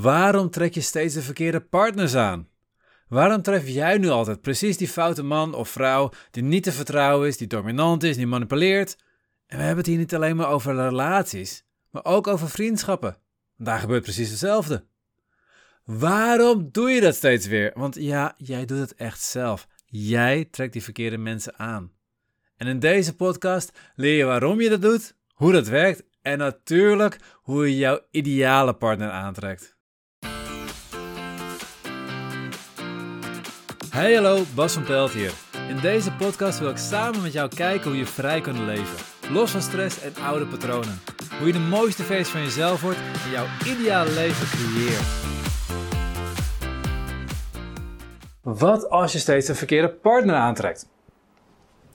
Waarom trek je steeds de verkeerde partners aan? Waarom tref jij nu altijd precies die foute man of vrouw die niet te vertrouwen is, die dominant is, die manipuleert? En we hebben het hier niet alleen maar over relaties, maar ook over vriendschappen. Daar gebeurt precies hetzelfde. Waarom doe je dat steeds weer? Want ja, jij doet het echt zelf. Jij trekt die verkeerde mensen aan. En in deze podcast leer je waarom je dat doet, hoe dat werkt en natuurlijk hoe je jouw ideale partner aantrekt. Hey hallo, Bas van Pelt hier. In deze podcast wil ik samen met jou kijken hoe je vrij kunt leven. Los van stress en oude patronen. Hoe je de mooiste versie van jezelf wordt en jouw ideale leven creëert. Wat als je steeds een verkeerde partner aantrekt?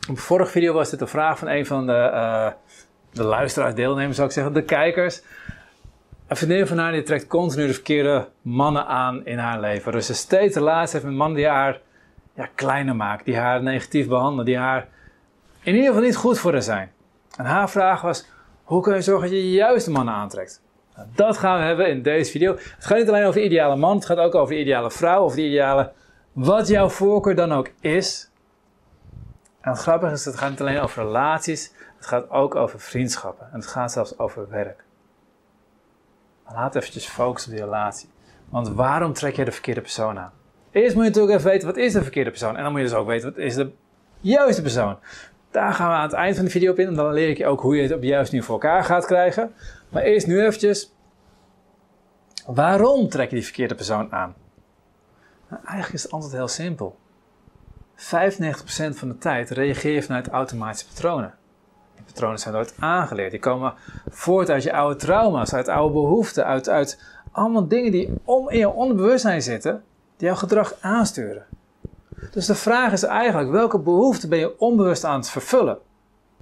Op de vorige video was dit een vraag van een van de, uh, de luisteraars, deelnemers zou ik zeggen, de kijkers. Een vriendin van haar die trekt continu de verkeerde mannen aan in haar leven. Dus ze steeds relatie heeft met mannen die haar ja, kleiner maken, die haar negatief behandelen, die haar in ieder geval niet goed voor haar zijn. En haar vraag was, hoe kun je zorgen dat je de juiste mannen aantrekt? Nou, dat gaan we hebben in deze video. Het gaat niet alleen over de ideale man, het gaat ook over de ideale vrouw of de ideale, wat jouw voorkeur dan ook is. En het grappige is, het gaat niet alleen over relaties, het gaat ook over vriendschappen. En het gaat zelfs over werk. laat eventjes focussen op die relatie. Want waarom trek je de verkeerde persoon aan? Eerst moet je natuurlijk even weten wat is de verkeerde persoon. En dan moet je dus ook weten wat is de juiste persoon. Daar gaan we aan het eind van de video op in. En dan leer ik je ook hoe je het op juist nu voor elkaar gaat krijgen. Maar eerst nu eventjes. Waarom trek je die verkeerde persoon aan? Nou, eigenlijk is het antwoord heel simpel. 95% van de tijd reageer je vanuit automatische patronen. Die patronen zijn nooit aangeleerd. Die komen voort uit je oude trauma's, uit oude behoeften, uit, uit allemaal dingen die om in je onderbewustzijn zitten die jouw gedrag aansturen. Dus de vraag is eigenlijk, welke behoefte ben je onbewust aan het vervullen?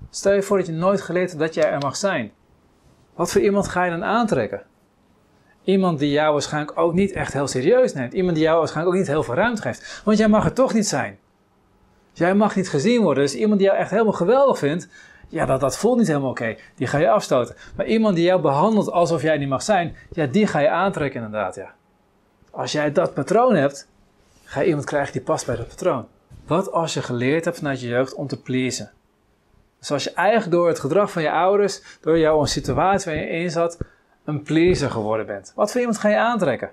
Stel je voor dat je nooit geleerd hebt dat jij er mag zijn. Wat voor iemand ga je dan aantrekken? Iemand die jou waarschijnlijk ook niet echt heel serieus neemt. Iemand die jou waarschijnlijk ook niet heel veel ruimte geeft. Want jij mag er toch niet zijn. Jij mag niet gezien worden. Dus iemand die jou echt helemaal geweldig vindt, ja, dat, dat voelt niet helemaal oké. Die ga je afstoten. Maar iemand die jou behandelt alsof jij niet mag zijn, ja, die ga je aantrekken inderdaad, ja. Als jij dat patroon hebt, ga je iemand krijgen die past bij dat patroon. Wat als je geleerd hebt vanuit je jeugd om te pleasen? Dus als je eigenlijk door het gedrag van je ouders, door jouw situatie waar je in zat, een pleaser geworden bent. Wat voor iemand ga je aantrekken?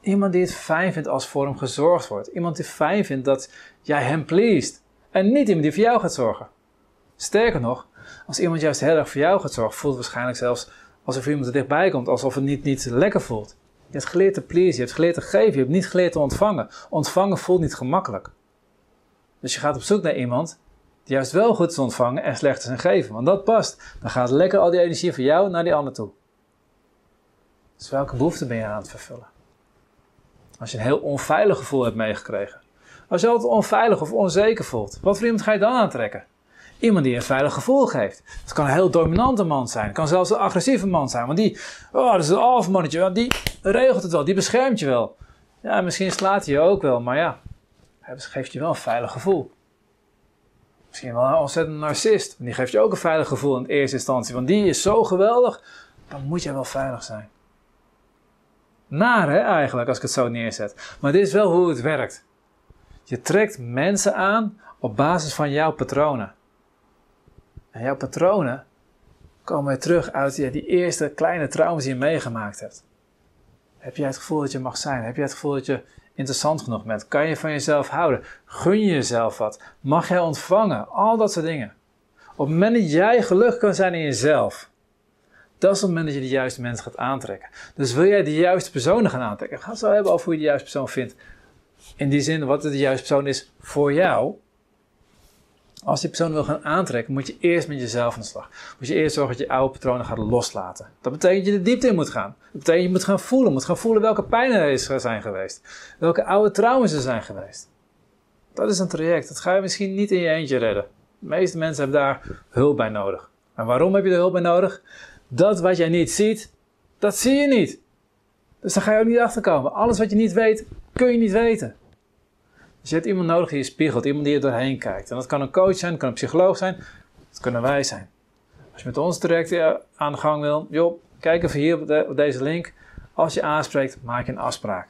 Iemand die het fijn vindt als voor hem gezorgd wordt. Iemand die fijn vindt dat jij hem pleest. En niet iemand die voor jou gaat zorgen. Sterker nog, als iemand juist heel erg voor jou gaat zorgen, voelt het waarschijnlijk zelfs alsof iemand er dichtbij komt, alsof het niet, niet lekker voelt. Je hebt geleerd te pleasen, je hebt geleerd te geven, je hebt niet geleerd te ontvangen. Ontvangen voelt niet gemakkelijk. Dus je gaat op zoek naar iemand die juist wel goed is ontvangen en slecht is in geven. Want dat past. Dan gaat lekker al die energie van jou naar die ander toe. Dus welke behoefte ben je aan het vervullen? Als je een heel onveilig gevoel hebt meegekregen. Als je altijd onveilig of onzeker voelt, wat voor iemand ga je dan aantrekken? Iemand die een veilig gevoel geeft. Het kan een heel dominante man zijn. Het kan zelfs een agressieve man zijn. Want die, oh, dat is een alfamannetje. Die regelt het wel. Die beschermt je wel. Ja, misschien slaat hij je ook wel. Maar ja, hij geeft je wel een veilig gevoel. Misschien wel een ontzettend narcist. Die geeft je ook een veilig gevoel in eerste instantie. Want die is zo geweldig. Dan moet jij wel veilig zijn. Naar hè, eigenlijk, als ik het zo neerzet. Maar dit is wel hoe het werkt. Je trekt mensen aan op basis van jouw patronen. Jouw patronen komen weer terug uit die eerste kleine trauma's die je meegemaakt hebt. Heb jij het gevoel dat je mag zijn? Heb jij het gevoel dat je interessant genoeg bent? Kan je van jezelf houden? Gun je jezelf wat? Mag jij ontvangen? Al dat soort dingen. Op het moment dat jij gelukkig kan zijn in jezelf, dat is het moment dat je de juiste mensen gaat aantrekken. Dus wil jij de juiste personen gaan aantrekken? Ga het zo hebben over hoe je de juiste persoon vindt. In die zin, wat de juiste persoon is voor jou. Als die persoon wil gaan aantrekken, moet je eerst met jezelf aan de slag. Moet je eerst zorgen dat je oude patronen gaat loslaten. Dat betekent dat je de diepte in moet gaan. Dat betekent dat je moet gaan voelen. Moet gaan voelen welke pijnen er zijn geweest. Welke oude trauma's er zijn geweest. Dat is een traject. Dat ga je misschien niet in je eentje redden. De meeste mensen hebben daar hulp bij nodig. En waarom heb je er hulp bij nodig? Dat wat jij niet ziet, dat zie je niet. Dus daar ga je ook niet achter komen. Alles wat je niet weet, kun je niet weten. Dus je hebt iemand nodig die je spiegelt, iemand die er doorheen kijkt. En dat kan een coach zijn, dat kan een psycholoog zijn, dat kunnen wij zijn. Als je met ons direct aan de gang wil, joh, kijk even hier op, deze link. Als je aanspreekt, maak je een afspraak.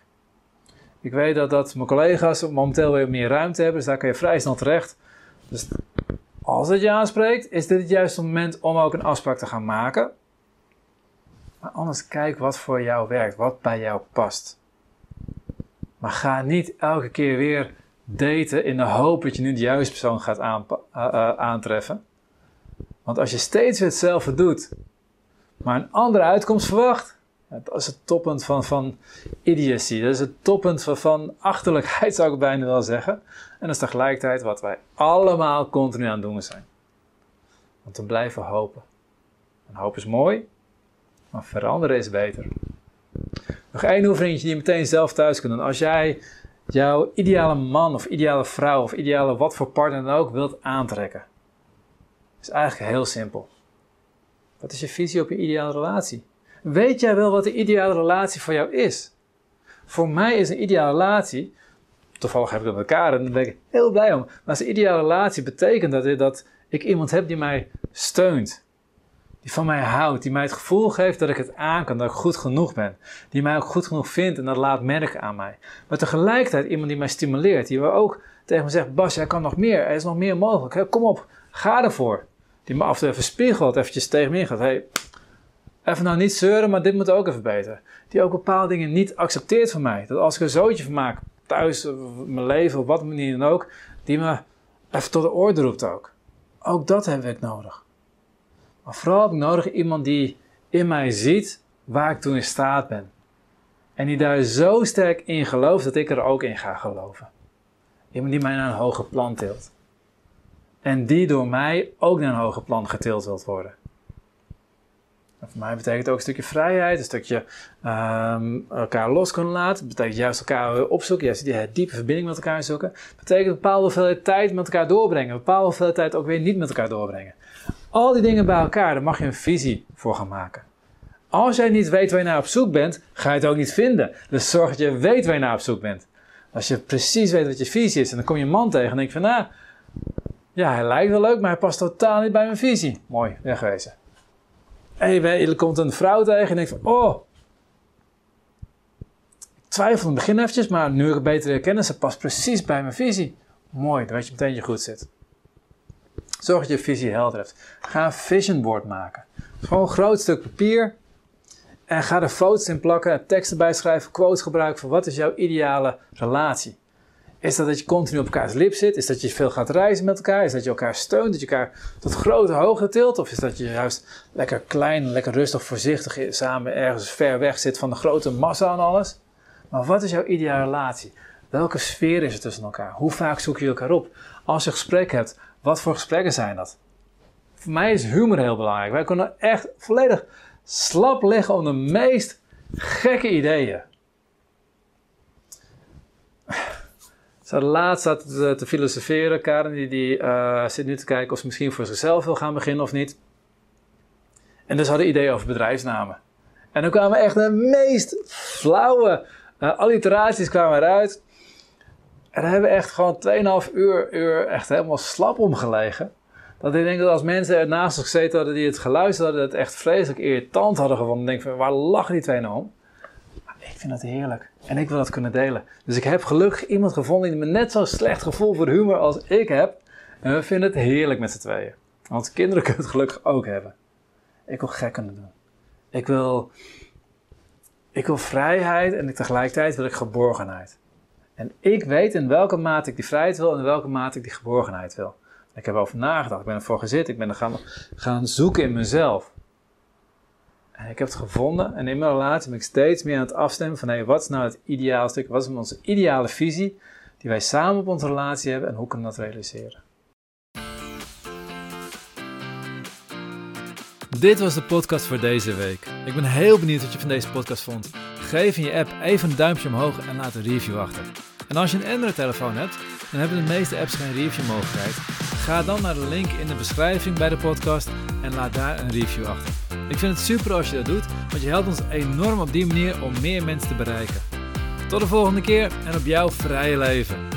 Ik weet dat, dat mijn collega's momenteel weer meer ruimte hebben, dus daar kan je vrij snel terecht. Dus als het je aanspreekt, is dit het juiste moment om ook een afspraak te gaan maken. Maar anders kijk wat voor jou werkt, wat bij jou past. Maar ga niet elke keer weer daten in de hoop dat je nu de juiste persoon gaat aantreffen. Want als je steeds weer hetzelfde doet, maar een andere uitkomst verwacht, dat is het toppunt van, van idiocy. Dat is het toppunt van, van achterlijkheid, zou ik bijna wel zeggen. En dat is tegelijkertijd wat wij allemaal continu aan het doen zijn. Want we blijven hopen. En hoop is mooi, maar veranderen is beter. Nog één oefeningetje die je meteen zelf thuis kunt doen. Als jij jouw ideale man of ideale vrouw of ideale wat voor partner dan ook wilt aantrekken. is eigenlijk heel simpel. Wat is je visie op je ideale relatie? Weet jij wel wat de ideale relatie voor jou is? Voor mij is een ideale relatie, toevallig heb ik dat met elkaar en daar ben ik heel blij om. Maar als een ideale relatie betekent dat, dat ik iemand heb die mij steunt, die van mij houdt, die mij het gevoel geeft dat ik het aan kan, dat ik goed genoeg ben, die mij ook goed genoeg vindt en dat laat merken aan mij. Maar tegelijkertijd iemand die mij stimuleert, die ook tegen me zegt, Bas, jij kan nog meer, er is nog meer mogelijk, kom op, ga ervoor. Die me af en toe even spiegelt, eventjes tegen me ingaat, hey, even nou niet zeuren, maar dit moet ook even beter. Die ook bepaalde dingen niet accepteert van mij. Dat als ik een zootje van maak, thuis, mijn leven, op wat manier dan ook, die me even tot de orde roept ook. Ook dat heb ik nodig. Maar vooral heb ik nodig iemand die in mij ziet waar ik toe in staat ben. En die daar zo sterk in gelooft dat ik er ook in ga geloven. Iemand die mij naar een hoger plan tilt. En die door mij ook naar een hoger plan getild wilt worden. En voor mij betekent het ook een stukje vrijheid, een stukje um, elkaar los kunnen laten. Het betekent juist elkaar opzoeken, juist die diepe verbinding met elkaar zoeken. Betekent een bepaalde hoeveelheid tijd met elkaar doorbrengen, een bepaalde hoeveelheid tijd ook weer niet met elkaar doorbrengen. Al die dingen bij elkaar, daar mag je een visie voor gaan maken. Als jij niet weet waar je naar op zoek bent, ga je het ook niet vinden. Dus zorg dat je weet waar je naar op zoek bent. Als je precies weet wat je visie is en dan kom je een man tegen en denk je van, nou, ja, hij lijkt wel leuk, maar hij past totaal niet bij mijn visie. Mooi, wegwezen. En er komt een vrouw tegen en denkt van, oh, ik twijfel in het begin eventjes, maar nu ik het beter herken, ze past precies bij mijn visie. Mooi, dan weet je meteen dat je goed zit. Zorg dat je visie helder hebt. Ga een vision board maken. Gewoon een groot stuk papier. En ga er foto's in plakken, teksten bij schrijven, quotes gebruiken van wat is jouw ideale relatie. Is dat dat je continu op elkaars lip zit? Is dat je veel gaat reizen met elkaar? Is dat je elkaar steunt? Dat je elkaar tot grote hoogte tilt? Of is dat je juist lekker klein, lekker rustig, voorzichtig samen ergens ver weg zit van de grote massa en alles? Maar wat is jouw ideale relatie? Welke sfeer is er tussen elkaar? Hoe vaak zoek je elkaar op? Als je gesprek hebt, wat voor gesprekken zijn dat? Voor mij is humor heel belangrijk. Wij kunnen echt volledig slap liggen om de meest gekke ideeën. Ze laatst zat te, te filosoferen. Karen die, die uh, zit nu te kijken of ze misschien voor zichzelf wil gaan beginnen of niet. En dus hadden ideeën over bedrijfsnamen. En dan kwamen echt de meest flauwe uh, alliteraties kwamen eruit. En hebben echt gewoon 2,5 uur, uur echt helemaal slap om gelegen. Dat ik denk dat als mensen er naast zich gezeten hadden die het geluisterd hadden, het echt vreselijk irritant hadden gevonden. Dan denk ik van, waar lachen die twee nou om? ik vind dat heerlijk. En ik wil dat kunnen delen. Dus ik heb gelukkig iemand gevonden die me net zo slecht gevoel voor humor als ik heb. En we vinden het heerlijk met z'n tweeën. Want kinderen kunnen het gelukkig ook hebben. Ik wil gek kunnen doen. Ik wil, ik wil vrijheid en tegelijkertijd wil ik geborgenheid. En ik weet in welke mate ik die vrijheid wil en in welke mate ik die geborgenheid wil. Ik heb erover nagedacht, ik ben ervoor gezet, ik ben er gaan, gaan zoeken in mezelf. En ik heb het gevonden en in mijn relatie ben ik steeds meer aan het afstemmen van hey, wat is nou het ideale stuk, wat is onze ideale visie die wij samen op onze relatie hebben en hoe kunnen we dat realiseren. Dit was de podcast voor deze week. Ik ben heel benieuwd wat je van deze podcast vond. Geef in je app even een duimpje omhoog en laat een review achter. En als je een Android-telefoon hebt, dan hebben de meeste apps geen review-mogelijkheid. Ga dan naar de link in de beschrijving bij de podcast en laat daar een review achter. Ik vind het super als je dat doet, want je helpt ons enorm op die manier om meer mensen te bereiken. Tot de volgende keer en op jouw vrije leven.